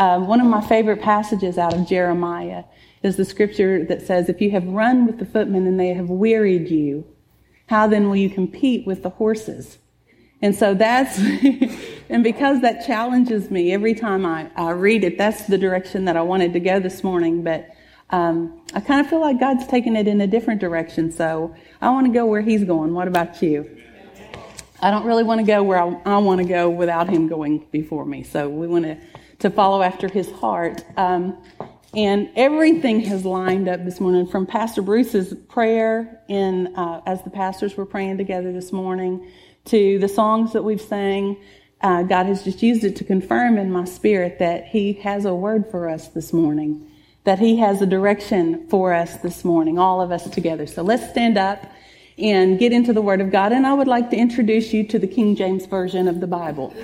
Um, one of my favorite passages out of Jeremiah is the scripture that says, If you have run with the footmen and they have wearied you, how then will you compete with the horses? And so that's, and because that challenges me every time I, I read it, that's the direction that I wanted to go this morning. But um, I kind of feel like God's taking it in a different direction. So I want to go where He's going. What about you? I don't really want to go where I, I want to go without Him going before me. So we want to, to follow after His heart. Um, and everything has lined up this morning from Pastor Bruce's prayer in, uh, as the pastors were praying together this morning to the songs that we've sang. Uh, God has just used it to confirm in my spirit that He has a word for us this morning, that He has a direction for us this morning, all of us together. So let's stand up and get into the Word of God. And I would like to introduce you to the King James Version of the Bible.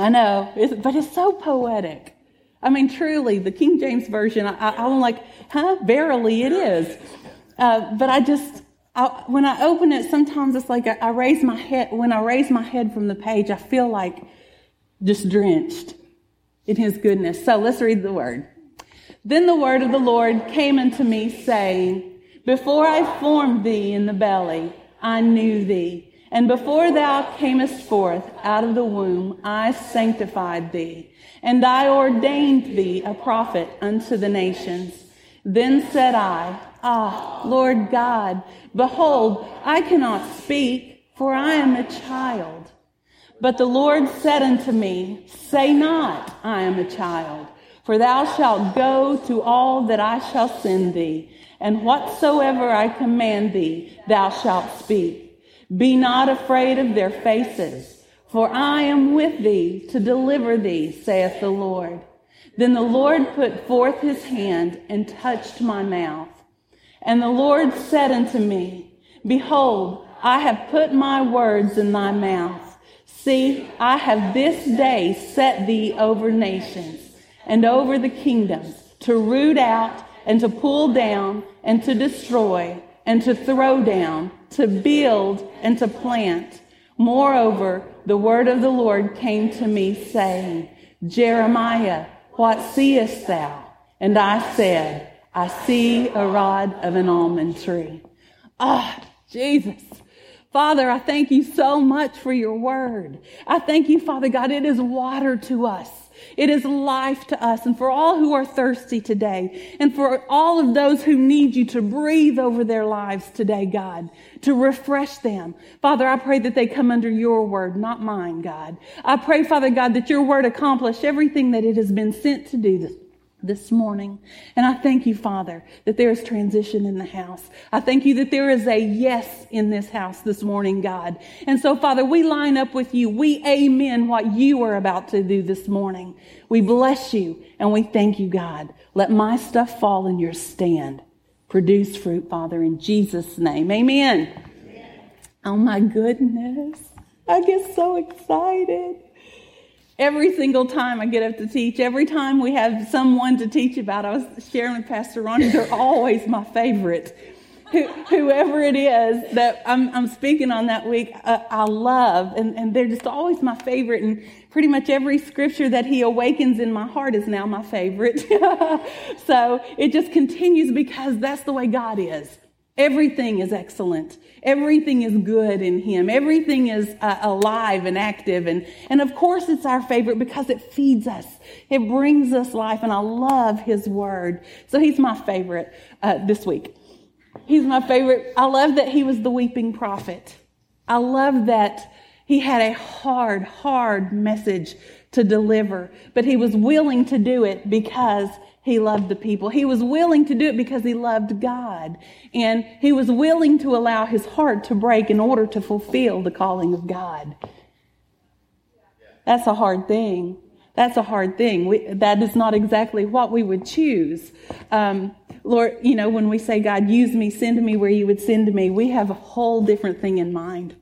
I know, it's, but it's so poetic. I mean, truly, the King James Version, I, am like, huh? Verily it is. Uh, but I just, I, when I open it, sometimes it's like I, I raise my head. When I raise my head from the page, I feel like just drenched in His goodness. So let's read the word. Then the word of the Lord came unto me, saying, Before I formed thee in the belly, I knew thee. And before thou camest forth out of the womb, I sanctified thee. And I ordained thee a prophet unto the nations. Then said I, Ah, Lord God, behold, I cannot speak, for I am a child. But the Lord said unto me, Say not, I am a child, for thou shalt go to all that I shall send thee, and whatsoever I command thee, thou shalt speak. Be not afraid of their faces, for I am with thee to deliver thee, saith the Lord. Then the Lord put forth his hand and touched my mouth. And the Lord said unto me, Behold, I have put my words in thy mouth. See, I have this day set thee over nations and over the kingdoms to root out and to pull down and to destroy and to throw down, to build and to plant. Moreover, the word of the Lord came to me saying, Jeremiah, what seest thou? And I said, I see a rod of an almond tree. Ah, Jesus. Father, I thank you so much for your word. I thank you, Father God, it is water to us. It is life to us and for all who are thirsty today and for all of those who need you to breathe over their lives today, God, to refresh them. Father, I pray that they come under your word, not mine, God. I pray, Father God, that your word accomplish everything that it has been sent to do this morning. And I thank you, Father, that there is transition in the house. I thank you that there is a yes in this house this morning, God. And so, Father, we line up with you. We amen what you are about to do this morning. We bless you and we thank you, God. Let my stuff fall in your stand. Produce fruit, Father, in Jesus' name. Amen. Oh my goodness. I get so excited every single time I get up to teach, every time we have someone to teach about, I was sharing with Pastor Ronnie, they're always my favorite. whoever it is that I'm, I'm speaking on that week, uh, I love, and, and they're just always my favorite. And pretty much every scripture that he awakens in my heart is now my favorite. so it just continues because that's the way God is. Everything is excellent. Everything is good in Him. Everything is uh, alive and active. And, and of course, it's our favorite because it feeds us. It brings us life. And I love His Word. So He's my favorite uh, this week. He's my favorite. I love that He was the weeping prophet. I love that He had a hard, hard message to deliver, but He was willing to do it because he loved the people. He was willing to do it because he loved God. And he was willing to allow his heart to break in order to fulfill the calling of God. That's a hard thing. That's a hard thing. We, that is not exactly what we would choose. Um, Lord, you know, when we say, God, use me, send me where you would send me, we have a whole different thing in mind.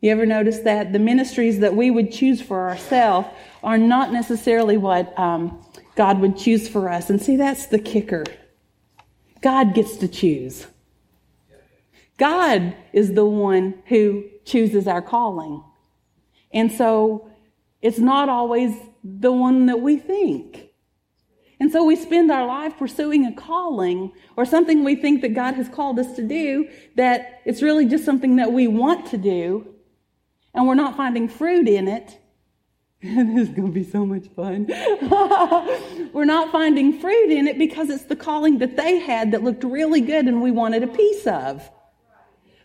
You ever notice that? The ministries that we would choose for ourselves are not necessarily what um, God would choose for us. And see, that's the kicker. God gets to choose. God is the one who chooses our calling. And so it's not always the one that we think. And so we spend our life pursuing a calling or something we think that God has called us to do that it's really just something that we want to do and we're not finding fruit in it. this is going to be so much fun. we're not finding fruit in it because it's the calling that they had that looked really good and we wanted a piece of.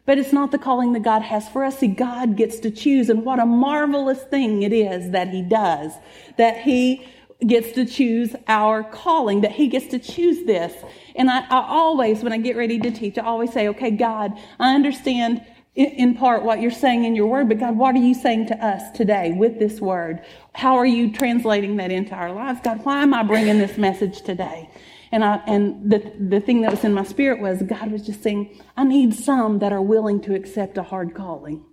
But it's not the calling that God has for us. See, God gets to choose, and what a marvelous thing it is that He does. That He gets to choose our calling, that He gets to choose this. And I, I always, when I get ready to teach, I always say, okay, God, I understand in part what you're saying in your word, but God, what are you saying to us today with this word? How are you translating that into our lives? God, why am I bringing this message today? And I, and the, the thing that was in my spirit was God was just saying, I need some that are willing to accept a hard calling.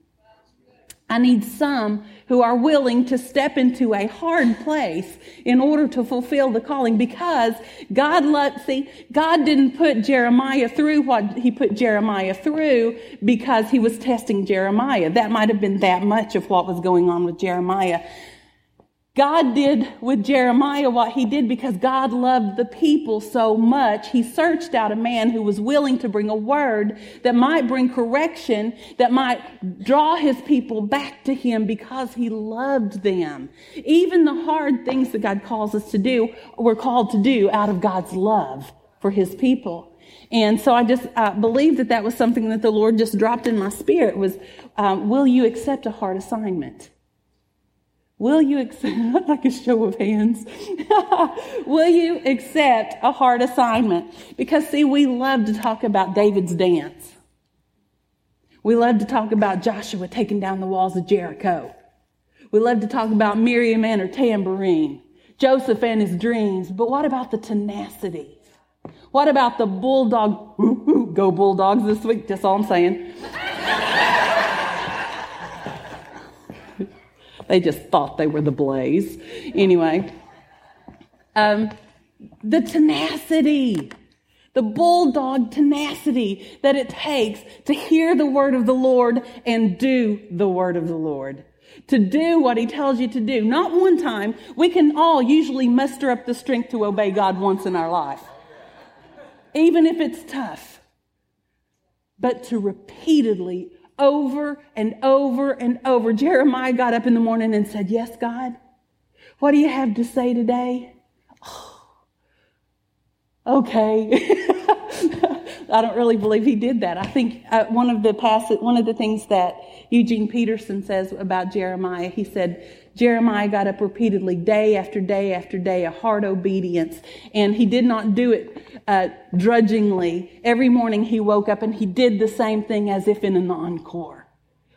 I need some who are willing to step into a hard place in order to fulfill the calling because God let, see, God didn't put Jeremiah through what he put Jeremiah through because he was testing Jeremiah. That might have been that much of what was going on with Jeremiah. God did with Jeremiah what he did because God loved the people so much. He searched out a man who was willing to bring a word that might bring correction, that might draw his people back to him because he loved them. Even the hard things that God calls us to do, we're called to do out of God's love for his people. And so I just uh, believe that that was something that the Lord just dropped in my spirit was, um, will you accept a hard assignment? Will you accept, like a show of hands, will you accept a hard assignment? Because see, we love to talk about David's dance. We love to talk about Joshua taking down the walls of Jericho. We love to talk about Miriam and her tambourine, Joseph and his dreams. But what about the tenacity? What about the bulldog? go Bulldogs this week. That's all I'm saying. They just thought they were the blaze. Anyway, um, the tenacity, the bulldog tenacity that it takes to hear the word of the Lord and do the word of the Lord. To do what he tells you to do. Not one time. We can all usually muster up the strength to obey God once in our life. Even if it's tough. But to repeatedly over and over and over. Jeremiah got up in the morning and said, Yes, God, what do you have to say today? Oh, okay. I don't really believe he did that. I think uh, one of the passage, one of the things that Eugene Peterson says about Jeremiah, he said, Jeremiah got up repeatedly, day after day after day, a hard obedience, and he did not do it uh, drudgingly. Every morning he woke up and he did the same thing as if in an encore.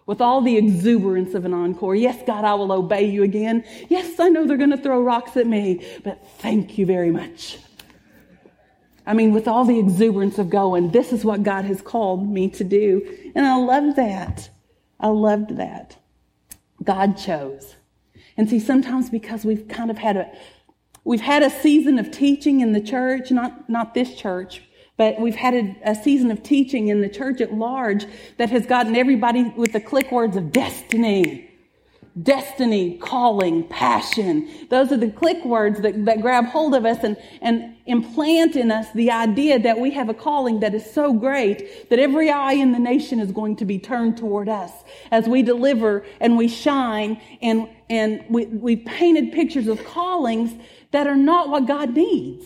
With all the exuberance of an encore. Yes, God, I will obey you again. Yes, I know they're going to throw rocks at me, but thank you very much. I mean, with all the exuberance of going, this is what God has called me to do. And I love that. I loved that. God chose. And see, sometimes because we've kind of had a, we've had a season of teaching in the church, not, not this church, but we've had a, a, season of teaching in the church at large that has gotten everybody with the click words of destiny destiny, calling, passion. Those are the click words that, that grab hold of us and, and implant in us the idea that we have a calling that is so great that every eye in the nation is going to be turned toward us as we deliver and we shine and, and we, we've painted pictures of callings that are not what God needs.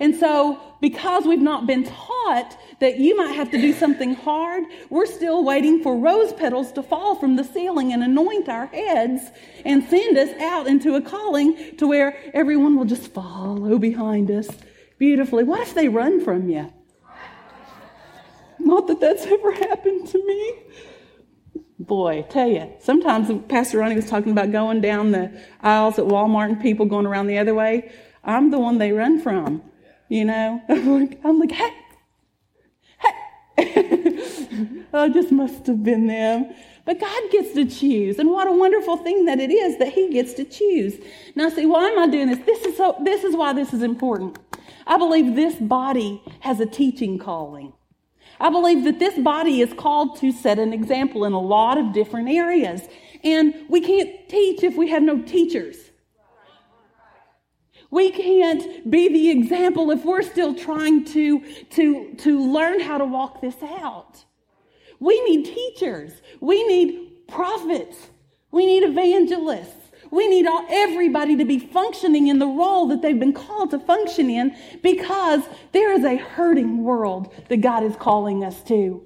And so, because we've not been taught that you might have to do something hard, we're still waiting for rose petals to fall from the ceiling and anoint our heads and send us out into a calling to where everyone will just follow behind us beautifully. What if they run from you? Not that that's ever happened to me. Boy, tell you, sometimes Pastor Ronnie was talking about going down the aisles at Walmart and people going around the other way. I'm the one they run from. You know, I'm like, hey, hey. oh, just must have been them. But God gets to choose. And what a wonderful thing that it is that He gets to choose. Now, see, why am I doing this? This is, so, this is why this is important. I believe this body has a teaching calling. I believe that this body is called to set an example in a lot of different areas. And we can't teach if we have no teachers. We can't be the example if we're still trying to, to, to learn how to walk this out. We need teachers. We need prophets. We need evangelists. We need all, everybody to be functioning in the role that they've been called to function in because there is a hurting world that God is calling us to.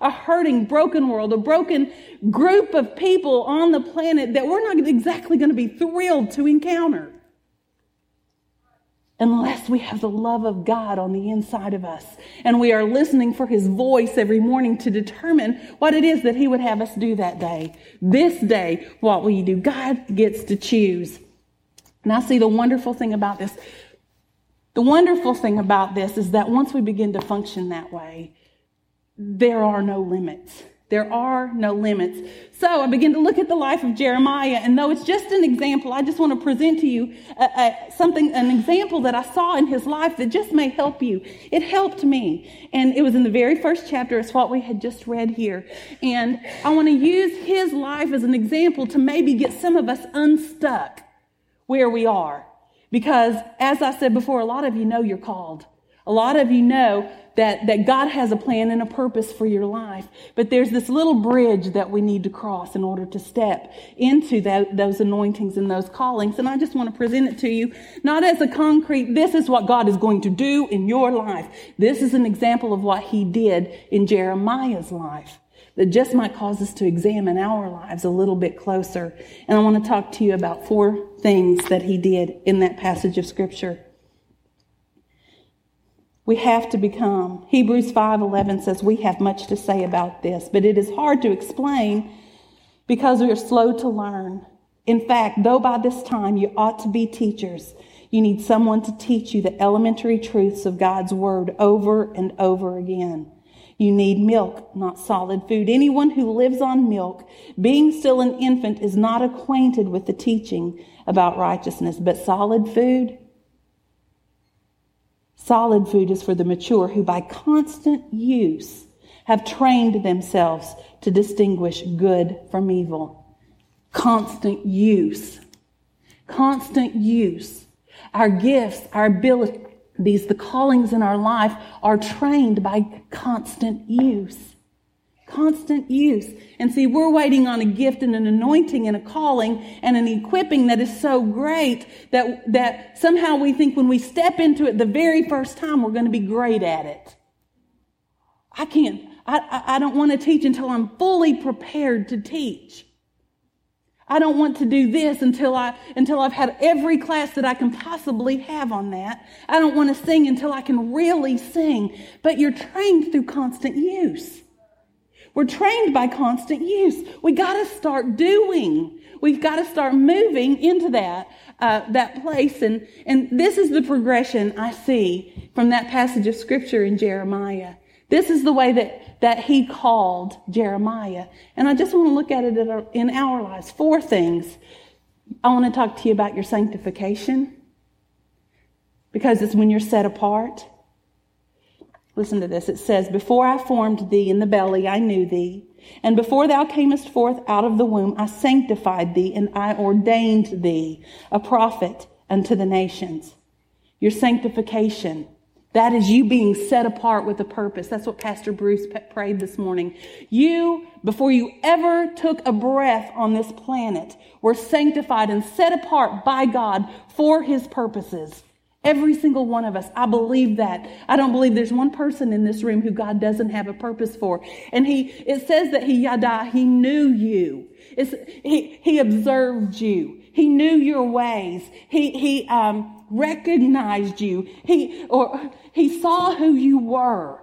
A hurting, broken world, a broken group of people on the planet that we're not exactly going to be thrilled to encounter we have the love of God on the inside of us and we are listening for his voice every morning to determine what it is that he would have us do that day. This day, what will you do? God gets to choose. And I see the wonderful thing about this. The wonderful thing about this is that once we begin to function that way, there are no limits. There are no limits. So I begin to look at the life of Jeremiah, and though it's just an example, I just want to present to you a, a, something, an example that I saw in his life that just may help you. It helped me, and it was in the very first chapter. It's what we had just read here, and I want to use his life as an example to maybe get some of us unstuck where we are, because as I said before, a lot of you know you're called. A lot of you know that, that God has a plan and a purpose for your life. But there's this little bridge that we need to cross in order to step into that, those anointings and those callings. And I just want to present it to you, not as a concrete, this is what God is going to do in your life. This is an example of what he did in Jeremiah's life that just might cause us to examine our lives a little bit closer. And I want to talk to you about four things that he did in that passage of scripture we have to become. Hebrews 5:11 says we have much to say about this, but it is hard to explain because we are slow to learn. In fact, though by this time you ought to be teachers, you need someone to teach you the elementary truths of God's word over and over again. You need milk, not solid food. Anyone who lives on milk, being still an infant, is not acquainted with the teaching about righteousness, but solid food Solid food is for the mature who, by constant use, have trained themselves to distinguish good from evil. Constant use. Constant use. Our gifts, our abilities, the callings in our life are trained by constant use. Constant use. And see, we're waiting on a gift and an anointing and a calling and an equipping that is so great that, that somehow we think when we step into it the very first time, we're going to be great at it. I can't, I, I don't want to teach until I'm fully prepared to teach. I don't want to do this until I until I've had every class that I can possibly have on that. I don't want to sing until I can really sing. But you're trained through constant use. We're trained by constant use. We got to start doing. We've got to start moving into that uh, that place, and and this is the progression I see from that passage of scripture in Jeremiah. This is the way that that he called Jeremiah, and I just want to look at it in our lives. Four things. I want to talk to you about your sanctification because it's when you're set apart. Listen to this. It says, Before I formed thee in the belly, I knew thee. And before thou camest forth out of the womb, I sanctified thee and I ordained thee a prophet unto the nations. Your sanctification. That is you being set apart with a purpose. That's what Pastor Bruce prayed this morning. You, before you ever took a breath on this planet, were sanctified and set apart by God for his purposes. Every single one of us. I believe that. I don't believe there's one person in this room who God doesn't have a purpose for. And he, it says that he yada, he knew you. It's, he, he observed you. He knew your ways. He, he, um, recognized you. He, or he saw who you were.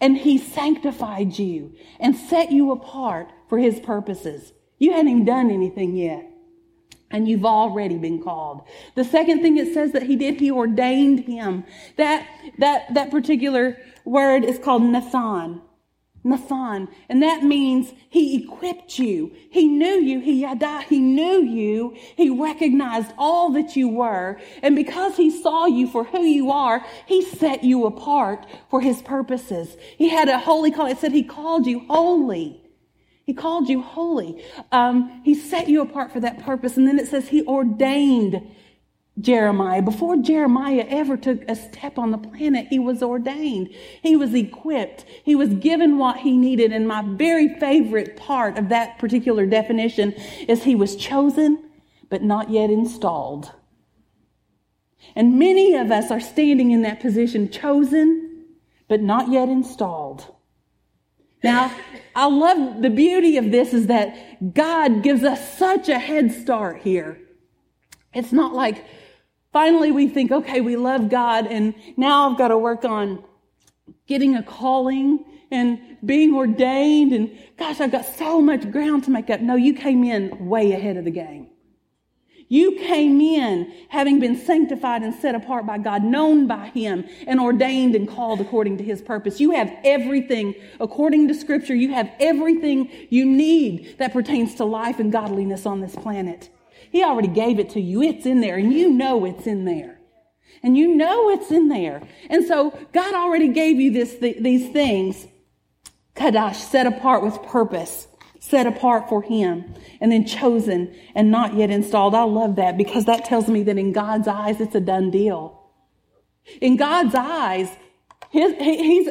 And he sanctified you and set you apart for his purposes. You hadn't even done anything yet and you've already been called. The second thing it says that he did, he ordained him. That, that, that particular word is called Nathan. Nathan. And that means he equipped you. He knew you. He yada. He knew you. He recognized all that you were. And because he saw you for who you are, he set you apart for his purposes. He had a holy call. It said he called you holy. He called you holy. Um, he set you apart for that purpose. And then it says he ordained Jeremiah. Before Jeremiah ever took a step on the planet, he was ordained. He was equipped. He was given what he needed. And my very favorite part of that particular definition is he was chosen, but not yet installed. And many of us are standing in that position, chosen, but not yet installed. Now, I love the beauty of this is that God gives us such a head start here. It's not like finally we think, okay, we love God and now I've got to work on getting a calling and being ordained and gosh, I've got so much ground to make up. No, you came in way ahead of the game. You came in having been sanctified and set apart by God, known by Him, and ordained and called according to His purpose. You have everything, according to Scripture, you have everything you need that pertains to life and godliness on this planet. He already gave it to you. It's in there, and you know it's in there. And you know it's in there. And so God already gave you this, these things, Kadash, set apart with purpose set apart for Him, and then chosen and not yet installed. I love that because that tells me that in God's eyes, it's a done deal. In God's eyes, his,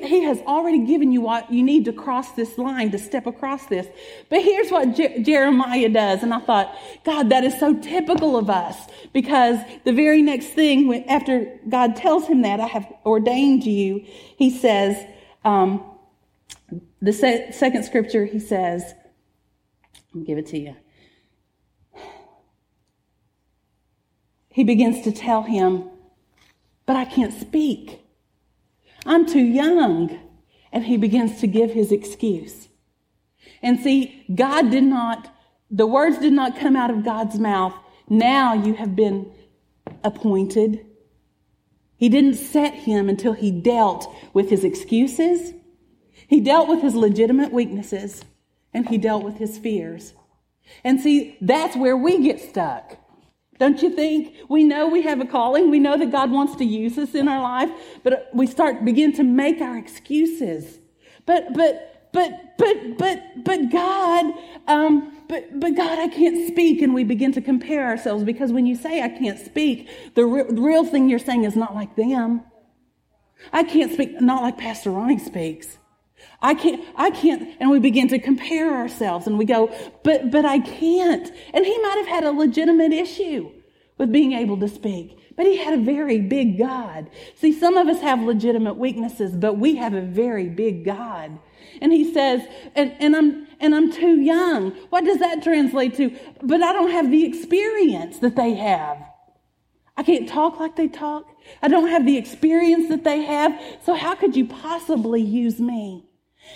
he has already given you what you need to cross this line, to step across this. But here's what Je- Jeremiah does. And I thought, God, that is so typical of us because the very next thing, after God tells him that, I have ordained you, he says, um, the se- second scripture, he says, I'll give it to you. He begins to tell him, But I can't speak. I'm too young. And he begins to give his excuse. And see, God did not, the words did not come out of God's mouth. Now you have been appointed. He didn't set him until he dealt with his excuses. He dealt with his legitimate weaknesses and he dealt with his fears. And see, that's where we get stuck. Don't you think? We know we have a calling. We know that God wants to use us in our life, but we start begin to make our excuses. But but but but but but God, um, but but God, I can't speak, and we begin to compare ourselves because when you say I can't speak, the, re- real thing you're saying is not like them. I can't speak, not like Pastor Ronnie speaks. I can't, I can't. And we begin to compare ourselves and we go, but, but I can't. And he might have had a legitimate issue with being able to speak, but he had a very big God. See, some of us have legitimate weaknesses, but we have a very big God. And he says, and, and I'm, and I'm too young. What does that translate to? But I don't have the experience that they have. I can't talk like they talk. I don't have the experience that they have. So how could you possibly use me?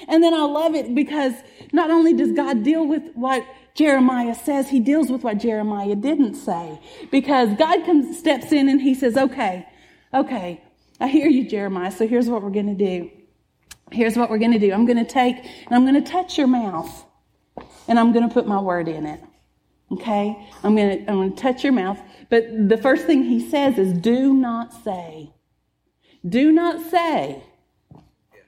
And then I love it because not only does God deal with what Jeremiah says, he deals with what Jeremiah didn't say. Because God comes, steps in and he says, okay, okay, I hear you, Jeremiah. So here's what we're going to do. Here's what we're going to do. I'm going to take and I'm going to touch your mouth and I'm going to put my word in it. Okay? I'm going to, I'm going to touch your mouth. But the first thing he says is do not say. Do not say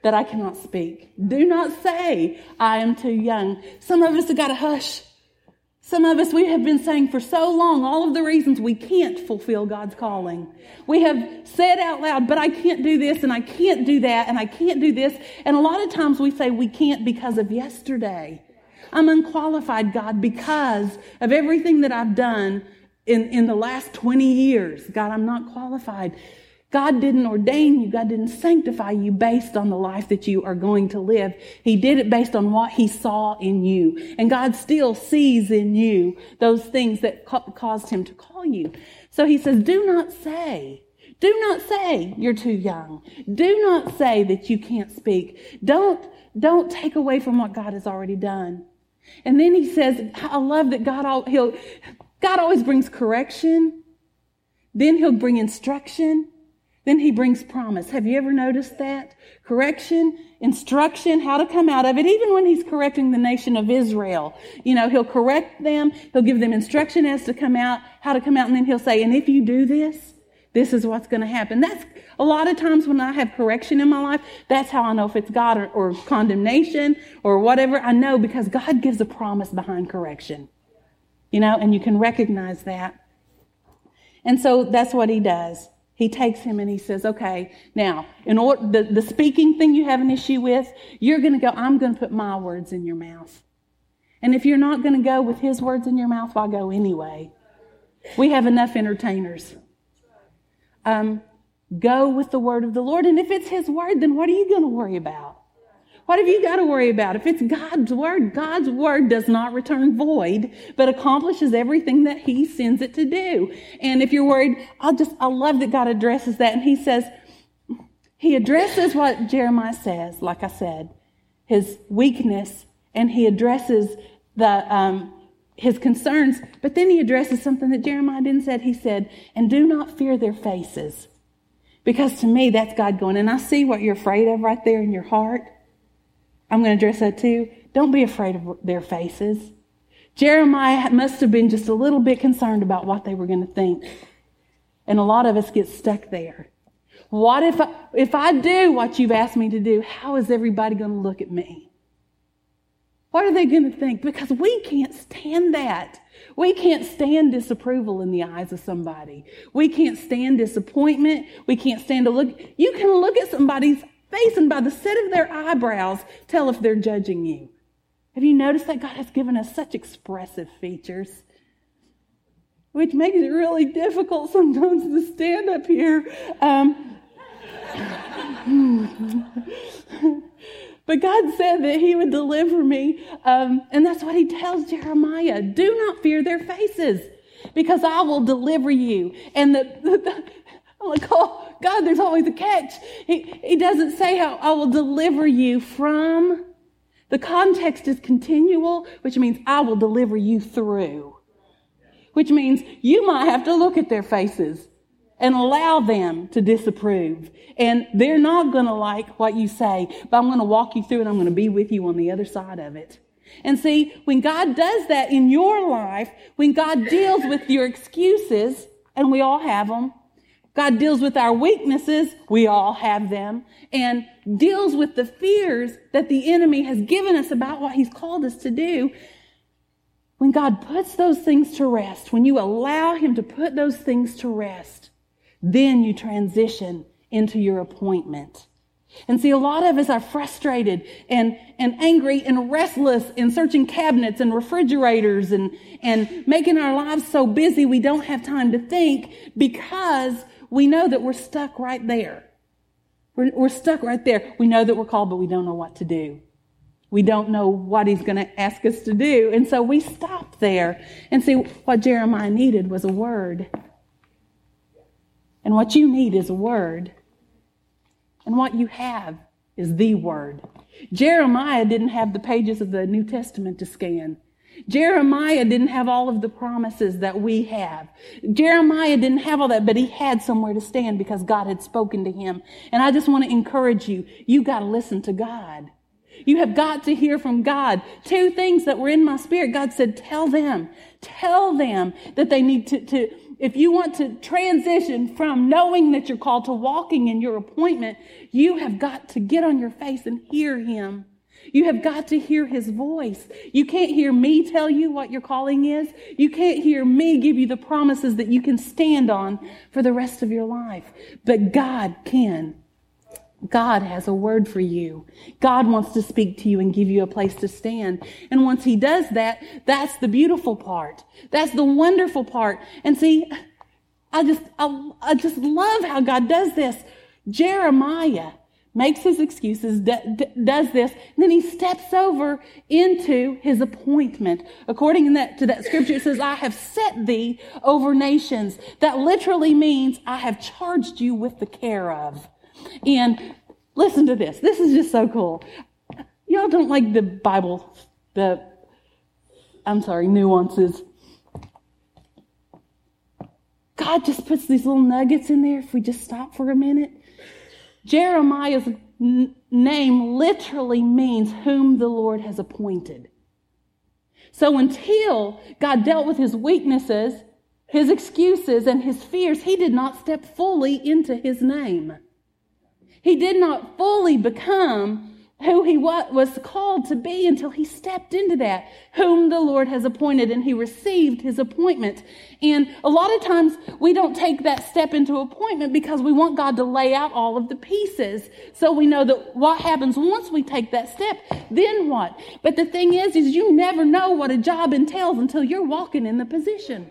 that I cannot speak. Do not say I am too young. Some of us have got to hush. Some of us, we have been saying for so long all of the reasons we can't fulfill God's calling. We have said out loud, but I can't do this and I can't do that and I can't do this. And a lot of times we say we can't because of yesterday. I'm unqualified, God, because of everything that I've done in, in the last 20 years. God, I'm not qualified. God didn't ordain you. God didn't sanctify you based on the life that you are going to live. He did it based on what he saw in you. And God still sees in you those things that ca- caused him to call you. So he says, do not say, do not say you're too young. Do not say that you can't speak. Don't, don't take away from what God has already done. And then he says, I love that God, he'll, God always brings correction. Then he'll bring instruction. Then he brings promise. Have you ever noticed that? Correction, instruction, how to come out of it. Even when he's correcting the nation of Israel, you know, he'll correct them. He'll give them instruction as to come out, how to come out. And then he'll say, and if you do this, This is what's going to happen. That's a lot of times when I have correction in my life, that's how I know if it's God or, or condemnation or whatever. I know because God gives a promise behind correction. You know, and you can recognize that. And so that's what he does. He takes him and he says, okay, now, in order, the, the speaking thing you have an issue with, you're going to go, I'm going to put my words in your mouth. And if you're not going to go with his words in your mouth, I'll go anyway. We have enough entertainers. Um, go with the word of the Lord. And if it's his word, then what are you going to worry about? What have you got to worry about? If it's God's word, God's word does not return void, but accomplishes everything that he sends it to do. And if you're worried, I'll just, I love that God addresses that. And he says, he addresses what Jeremiah says, like I said, his weakness, and he addresses the, um, his concerns, but then he addresses something that Jeremiah didn't say. He said, and do not fear their faces. Because to me, that's God going, and I see what you're afraid of right there in your heart. I'm going to address that too. Don't be afraid of their faces. Jeremiah must have been just a little bit concerned about what they were going to think. And a lot of us get stuck there. What if I, if I do what you've asked me to do, how is everybody going to look at me? What are they going to think? Because we can't stand that. We can't stand disapproval in the eyes of somebody. We can't stand disappointment. We can't stand to look. You can look at somebody's face and by the set of their eyebrows tell if they're judging you. Have you noticed that God has given us such expressive features? Which makes it really difficult sometimes to stand up here. Um, But God said that He would deliver me. Um, and that's what He tells Jeremiah do not fear their faces because I will deliver you. And the, the, the I'm like, oh, God, there's always a catch. He, he doesn't say how I will deliver you from. The context is continual, which means I will deliver you through. Which means you might have to look at their faces and allow them to disapprove. And they're not going to like what you say, but I'm going to walk you through and I'm going to be with you on the other side of it. And see, when God does that in your life, when God deals with your excuses, and we all have them, God deals with our weaknesses, we all have them, and deals with the fears that the enemy has given us about what he's called us to do. When God puts those things to rest, when you allow him to put those things to rest, then you transition into your appointment. And see, a lot of us are frustrated and, and angry and restless and searching cabinets and refrigerators and, and making our lives so busy we don't have time to think because we know that we're stuck right there. We're, we're stuck right there. We know that we're called, but we don't know what to do. We don't know what he's going to ask us to do. And so we stop there and see what Jeremiah needed was a word. And what you need is a word. And what you have is the word. Jeremiah didn't have the pages of the New Testament to scan. Jeremiah didn't have all of the promises that we have. Jeremiah didn't have all that, but he had somewhere to stand because God had spoken to him. And I just want to encourage you, you got to listen to God. You have got to hear from God. Two things that were in my spirit. God said, tell them, tell them that they need to, to if you want to transition from knowing that you're called to walking in your appointment, you have got to get on your face and hear him. You have got to hear his voice. You can't hear me tell you what your calling is. You can't hear me give you the promises that you can stand on for the rest of your life. But God can. God has a word for you. God wants to speak to you and give you a place to stand. And once he does that, that's the beautiful part. That's the wonderful part. And see, I just, I, I just love how God does this. Jeremiah makes his excuses, d- d- does this, and then he steps over into his appointment. According that, to that scripture, it says, I have set thee over nations. That literally means I have charged you with the care of. And listen to this. This is just so cool. Y'all don't like the Bible, the, I'm sorry, nuances. God just puts these little nuggets in there if we just stop for a minute. Jeremiah's n- name literally means whom the Lord has appointed. So until God dealt with his weaknesses, his excuses and his fears, he did not step fully into his name. He did not fully become who he was called to be until he stepped into that, whom the Lord has appointed, and he received his appointment. And a lot of times we don't take that step into appointment because we want God to lay out all of the pieces. So we know that what happens once we take that step, then what? But the thing is, is you never know what a job entails until you're walking in the position.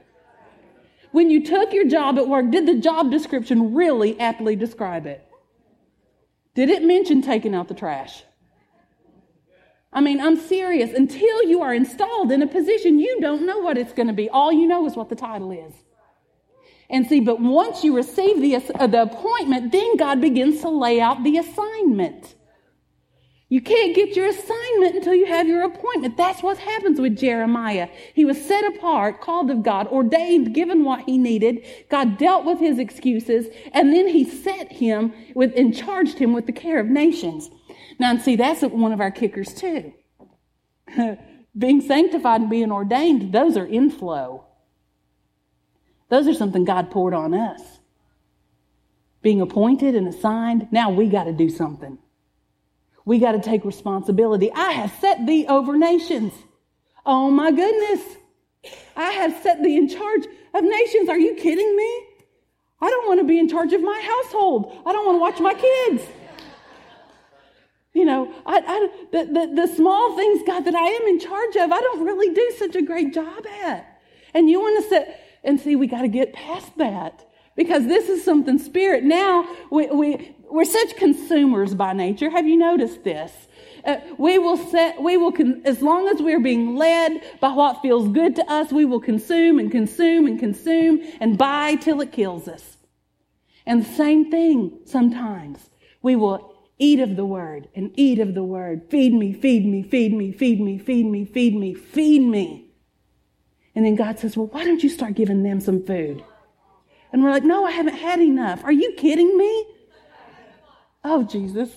When you took your job at work, did the job description really aptly describe it? Did it mention taking out the trash? I mean, I'm serious. Until you are installed in a position, you don't know what it's going to be. All you know is what the title is. And see, but once you receive the, uh, the appointment, then God begins to lay out the assignment. You can't get your assignment until you have your appointment. That's what happens with Jeremiah. He was set apart, called of God, ordained, given what he needed. God dealt with his excuses, and then he set him with and charged him with the care of nations. Now, and see, that's one of our kickers too. being sanctified and being ordained, those are inflow. Those are something God poured on us. Being appointed and assigned, now we got to do something. We got to take responsibility. I have set thee over nations. Oh my goodness. I have set thee in charge of nations. Are you kidding me? I don't want to be in charge of my household. I don't want to watch my kids. You know, I, I, the, the, the small things, God, that I am in charge of, I don't really do such a great job at. And you want to sit and see, we got to get past that because this is something spirit. Now, we, we, we're such consumers by nature. Have you noticed this? Uh, we will set, we will, con- as long as we're being led by what feels good to us, we will consume and consume and consume and buy till it kills us. And the same thing sometimes. We will Eat of the word and eat of the word. Feed me, feed me, feed me, feed me, feed me, feed me, feed me. And then God says, Well, why don't you start giving them some food? And we're like, No, I haven't had enough. Are you kidding me? Oh, Jesus.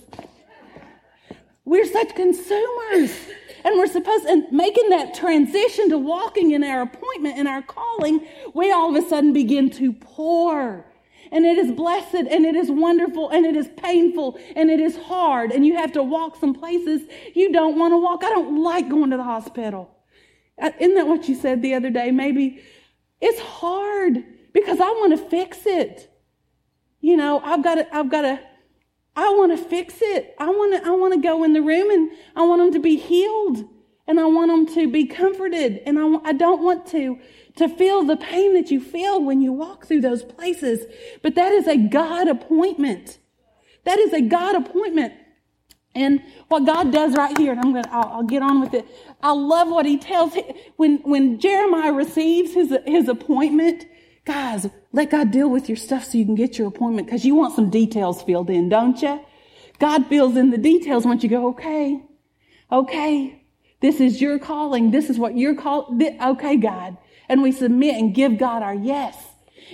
We're such consumers. And we're supposed, and making that transition to walking in our appointment and our calling, we all of a sudden begin to pour and it is blessed and it is wonderful and it is painful and it is hard and you have to walk some places you don't want to walk. I don't like going to the hospital. Uh, isn't that what you said the other day? Maybe it's hard because I want to fix it. You know, I've got to, I've got to, I want to fix it. I want to, I want to go in the room and I want them to be healed and I want them to be comforted and I, I don't want to to feel the pain that you feel when you walk through those places. But that is a God appointment. That is a God appointment. And what God does right here, and I'm gonna, I'll, I'll, get on with it. I love what He tells when when Jeremiah receives his his appointment. Guys, let God deal with your stuff so you can get your appointment because you want some details filled in, don't you? God fills in the details once you go, okay, okay, this is your calling. This is what you're called. Okay, God and we submit and give God our yes.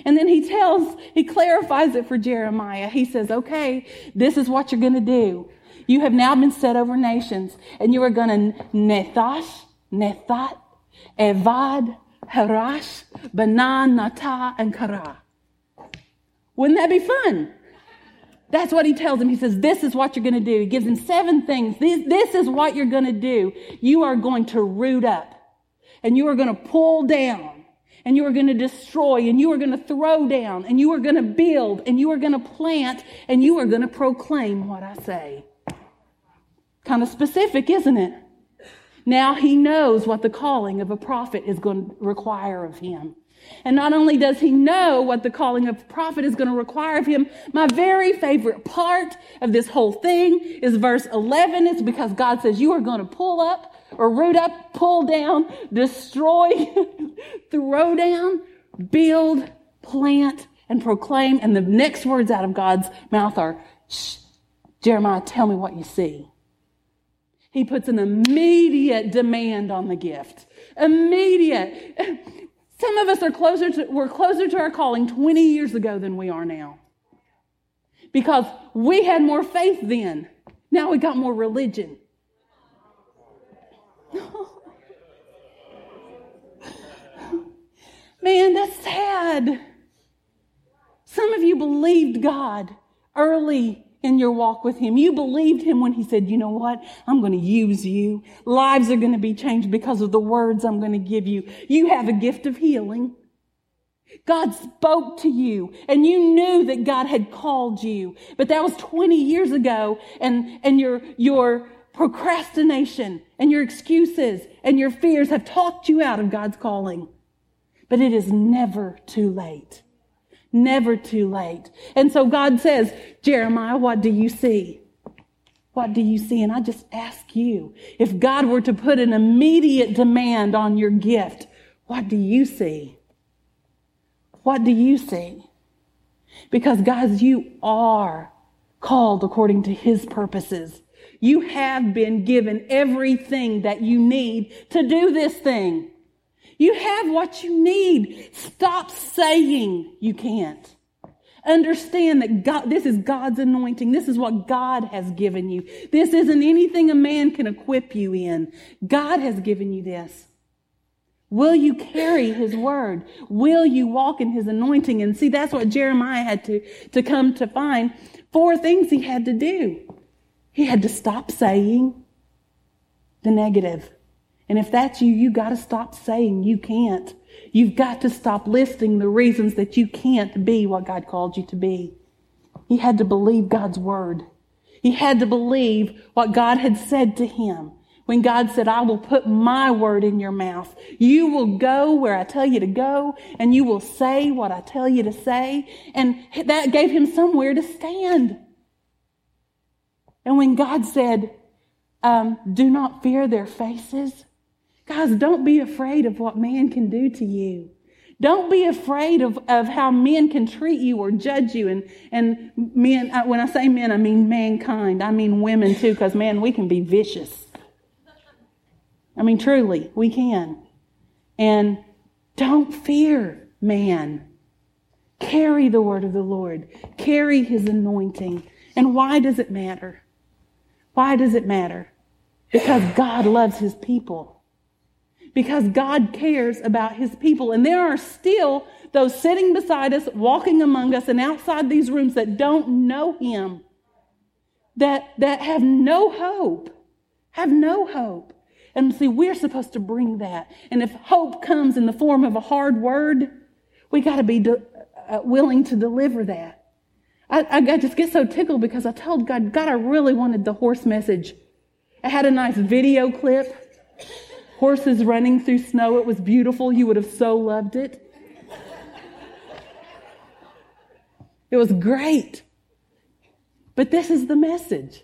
And then he tells, he clarifies it for Jeremiah. He says, okay, this is what you're going to do. You have now been set over nations and you are going to nethash, nethat, evad, harash, banan, nata, and kara. Wouldn't that be fun? That's what he tells him. He says, This is what you're going to do. He gives him seven things. This, this is what you're going to do. You are going to root up and you are going to pull down and you are going to destroy and you are going to throw down and you are going to build and you are going to plant and you are going to proclaim what I say. Kind of specific, isn't it? Now he knows what the calling of a prophet is going to require of him. And not only does he know what the calling of a prophet is going to require of him, my very favorite part of this whole thing is verse 11. It's because God says, You are going to pull up or root up, pull down, destroy, throw down, build, plant, and proclaim. And the next words out of God's mouth are, Shh, Jeremiah, tell me what you see. He puts an immediate demand on the gift. Immediate. Some of us are closer to, we're closer to our calling 20 years ago than we are now. Because we had more faith then. Now we got more religion. Man, that's sad. Some of you believed God early in your walk with Him. You believed Him when He said, you know what? I'm going to use you. Lives are going to be changed because of the words I'm going to give you. You have a gift of healing. God spoke to you and you knew that God had called you, but that was 20 years ago and, and your, your procrastination and your excuses and your fears have talked you out of God's calling. But it is never too late. Never too late. And so God says, Jeremiah, what do you see? What do you see? And I just ask you, if God were to put an immediate demand on your gift, what do you see? What do you see? Because guys, you are called according to his purposes. You have been given everything that you need to do this thing. You have what you need. Stop saying you can't. Understand that God, this is God's anointing. This is what God has given you. This isn't anything a man can equip you in. God has given you this. Will you carry his word? Will you walk in his anointing? And see, that's what Jeremiah had to, to come to find. Four things he had to do. He had to stop saying the negative. And if that's you, you got to stop saying you can't. You've got to stop listing the reasons that you can't be what God called you to be. He had to believe God's word. He had to believe what God had said to him. When God said, I will put my word in your mouth. You will go where I tell you to go and you will say what I tell you to say. And that gave him somewhere to stand. And when God said, um, do not fear their faces, Guys, don't be afraid of what man can do to you. Don't be afraid of, of how men can treat you or judge you. And, and men, when I say men, I mean mankind. I mean women too, because man, we can be vicious. I mean, truly, we can. And don't fear man. Carry the word of the Lord. Carry his anointing. And why does it matter? Why does it matter? Because God loves his people because God cares about his people. And there are still those sitting beside us, walking among us, and outside these rooms that don't know him, that, that have no hope, have no hope. And see, we're supposed to bring that. And if hope comes in the form of a hard word, we got to be de- uh, willing to deliver that. I, I just get so tickled because I told God, God, I really wanted the horse message. I had a nice video clip horses running through snow. It was beautiful. You would have so loved it. It was great. But this is the message.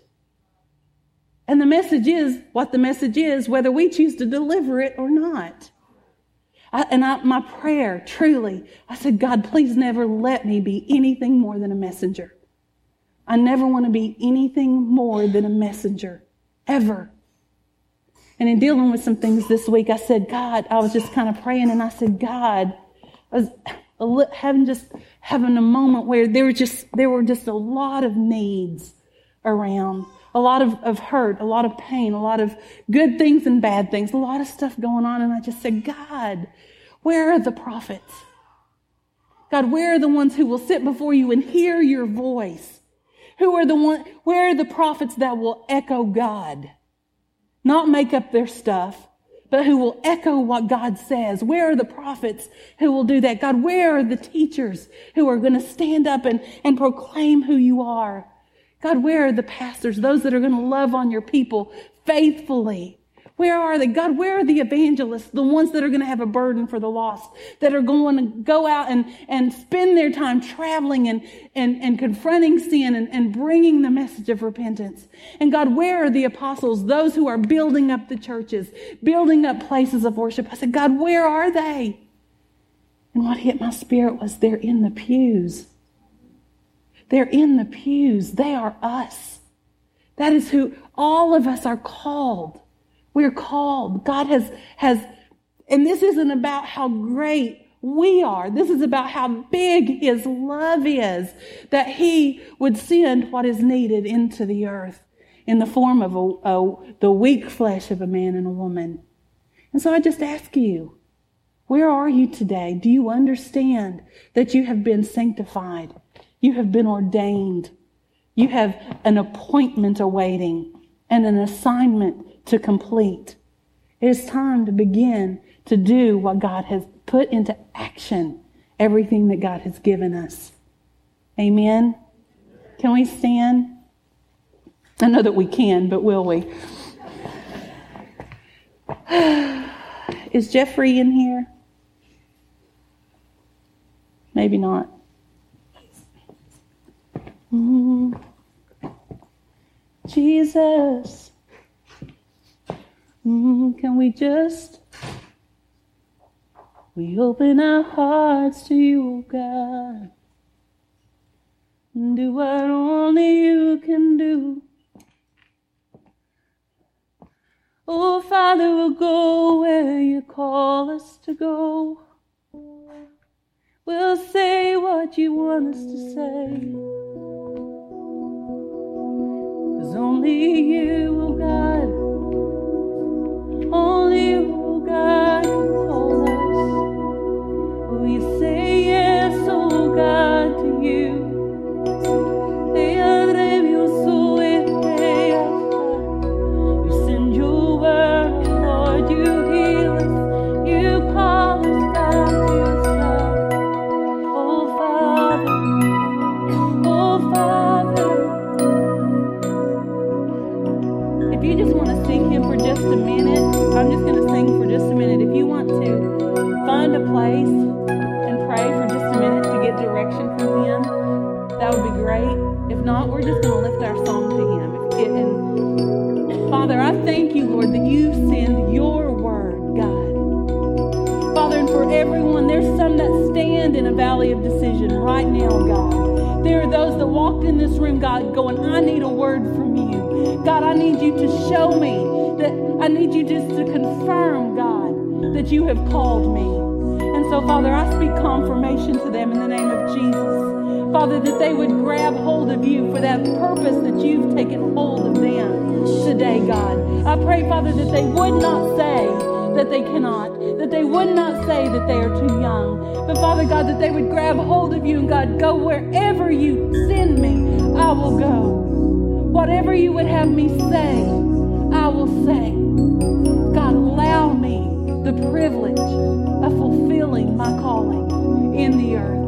And the message is what the message is, whether we choose to deliver it or not. I, and I, my prayer, truly, I said, God, please never let me be anything more than a messenger. I never want to be anything more than a messenger, ever. And in dealing with some things this week, I said, God, I was just kind of praying and I said, God, I was having just having a moment where there were just, there were just a lot of needs around, a lot of, of hurt, a lot of pain, a lot of good things and bad things, a lot of stuff going on. And I just said, God, where are the prophets? God, where are the ones who will sit before you and hear your voice? Who are the one, where are the prophets that will echo God? not make up their stuff, but who will echo what God says. Where are the prophets who will do that? God, where are the teachers who are going to stand up and, and proclaim who you are? God, where are the pastors, those that are going to love on your people faithfully? Where are they? God, where are the evangelists, the ones that are going to have a burden for the lost, that are going to go out and, and spend their time traveling and, and, and confronting sin and, and bringing the message of repentance? And God, where are the apostles, those who are building up the churches, building up places of worship? I said, God, where are they? And what hit my spirit was they're in the pews. They're in the pews. They are us. That is who all of us are called. We're called. God has, has, and this isn't about how great we are. This is about how big His love is that He would send what is needed into the earth in the form of a, a, the weak flesh of a man and a woman. And so I just ask you, Where are you today? Do you understand that you have been sanctified? You have been ordained. You have an appointment awaiting and an assignment to complete. It is time to begin to do what God has put into action, everything that God has given us. Amen. Can we stand? I know that we can, but will we? Is Jeffrey in here? Maybe not. Mm-hmm. Jesus, mm, can we just we open our hearts to you, God? Do what only you can do. Oh, Father, we'll go where you call us to go. We'll say what you want us to say. Only you, oh God, only you, If you just want to sing him for just a minute, I'm just going to sing for just a minute. If you want to find a place and pray for just a minute to get direction from him, that would be great. If not, we're just going to lift our song to him. And Father, I thank you, Lord, that you send your word, God. Father, and for everyone, there's some that stand in a valley of decision right now, God. There are those that walked in this room, God, going, I need a word from you. God, I need you to show me that I need you just to confirm, God, that you have called me. And so, Father, I speak confirmation to them in the name of Jesus. Father, that they would grab hold of you for that purpose that you've taken hold of them today, God. I pray, Father, that they would not say that they cannot, that they would not say that they are too young, but Father God, that they would grab hold of you and God, go wherever you send me, I will go. Whatever you would have me say, I will say. God, allow me the privilege of fulfilling my calling in the earth.